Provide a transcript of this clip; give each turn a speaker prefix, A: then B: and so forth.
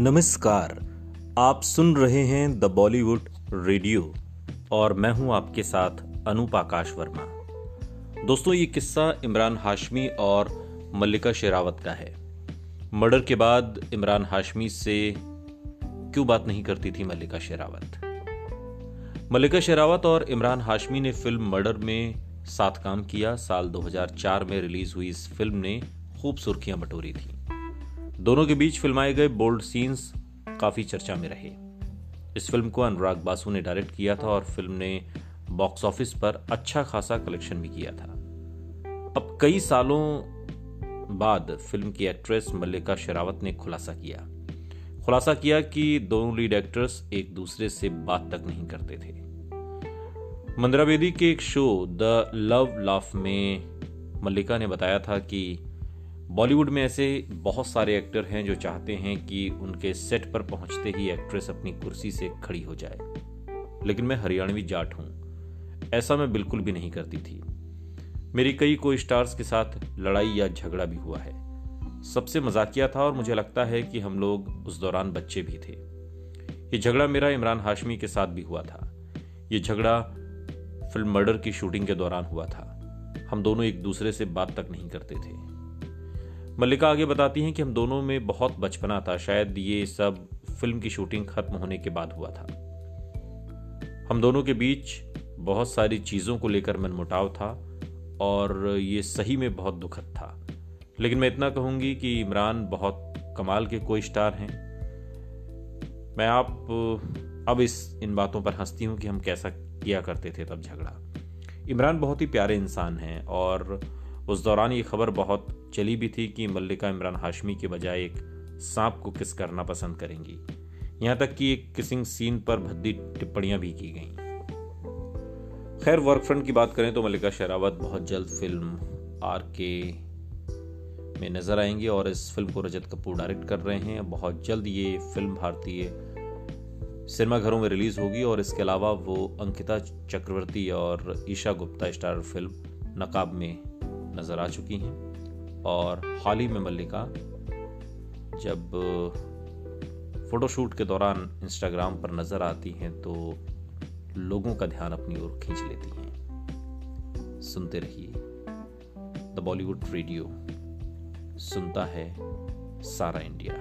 A: नमस्कार, आप सुन रहे हैं द बॉलीवुड रेडियो और मैं हूँ आपके साथ अनूप आकाश वर्मा। दोस्तों, ये किस्सा इमरान हाशमी और मल्लिका शेरावत का है। मर्डर के बाद इमरान हाशमी से क्यों बात नहीं करती थी मल्लिका शेरावत? मल्लिका शेरावत और इमरान हाशमी ने फ़िल्म मर्डर में साथ काम किया। साल 2004 में रिलीज़ हुई इस फ़िल्म ने खूब सुर्खियाँ बटोरी थी। दोनों के बीच फिल्माए गए बोल्ड सीन्स काफ़ी चर्चा में रहे। इस फ़िल्म को अनुराग बासु ने डायरेक्ट किया था और फ़िल्म ने बॉक्स ऑफ़िस पर अच्छा खासा कलेक्शन भी किया था। अब कई सालों बाद फ़िल्म की एक्ट्रेस मल्लिका शेरावत ने खुलासा किया। खुलासा किया कि दोनों लीड एक्टर्स एक दूसरे से बात तक नहीं करते थे। मंदिरा बेदी के एक शो, द लव लाफ में मल्लिका ने बताया था कि बॉलीवुड में ऐसे बहुत सारे एक्टर हैं जो चाहते हैं कि उनके सेट पर पहुँचते ही एक्ट्रेस अपनी कुर्सी से खड़ी हो जाए। लेकिन मैं हरियाणवी जाट हूँ। ऐसा मैं बिल्कुल भी नहीं करती थी। मेरी कई को स्टार्स के साथ लड़ाई या झगड़ा भी हुआ है। सबसे मजाकिया था और मुझे लगता है कि हम लोग उस दौरान बच्चे भी थे। ये झगड़ा मेरा इमरान हाशमी के साथ भी हुआ था। ये झगड़ा फ़िल्म मर्डर की शूटिंग के दौरान हुआ था। हम दोनों एक दूसरे से बात तक नहीं करते थे। मल्लिका आगे बताती हैं कि हम दोनों में बहुत बचपना था। शायद ये सब फ़िल्म की शूटिंग खत्म होने के बाद हुआ था। हम दोनों के बीच बहुत सारी चीज़ों को लेकर मनमुटाव था और ये सही में बहुत दुखद था। लेकिन मैं इतना कहूँगी कि इमरान बहुत कमाल के कोई स्टार हैं। मैं आप, अब इस, इन बातों पर हंसती हूँ कि हम कैसा किया करते थे तब झगड़ा। इमरान बहुत ही प्यारे इंसान हैं और उस दौरान ये खबर बहुत चली भी थी कि मल्लिका इमरान हाशमी के बजाय एक सांप को किस करना पसंद करेंगी। यहाँ तक कि एक किसिंग सीन पर भद्दी टिप्पणियाँ भी की गईं। खैर वर्क फ्रंट की बात करें तो मल्लिका शेरावत बहुत जल्द फ़िल्म आर के में नज़र आएँगे और इस फ़िल्म को रजत कपूर डायरेक्ट कर रहे हैं। बहुत जल्द ये फ़िल्म भारतीय सिनेमाघरों में रिलीज़ होगी और इसके अलावा वो अंकिता चक्रवर्ती और ईशा गुप्ता स्टार फ़िल्म नकाब में नज़र आ चुकी हैं। और हाल ही में मल्लिका जब फोटोशूट के दौरान इंस्टाग्राम पर नज़र आती हैं तो लोगों का ध्यान अपनी ओर खींच लेती हैं। सुनते रहिए। द बॉलीवुड रेडियो सुनता है सारा इंडिया।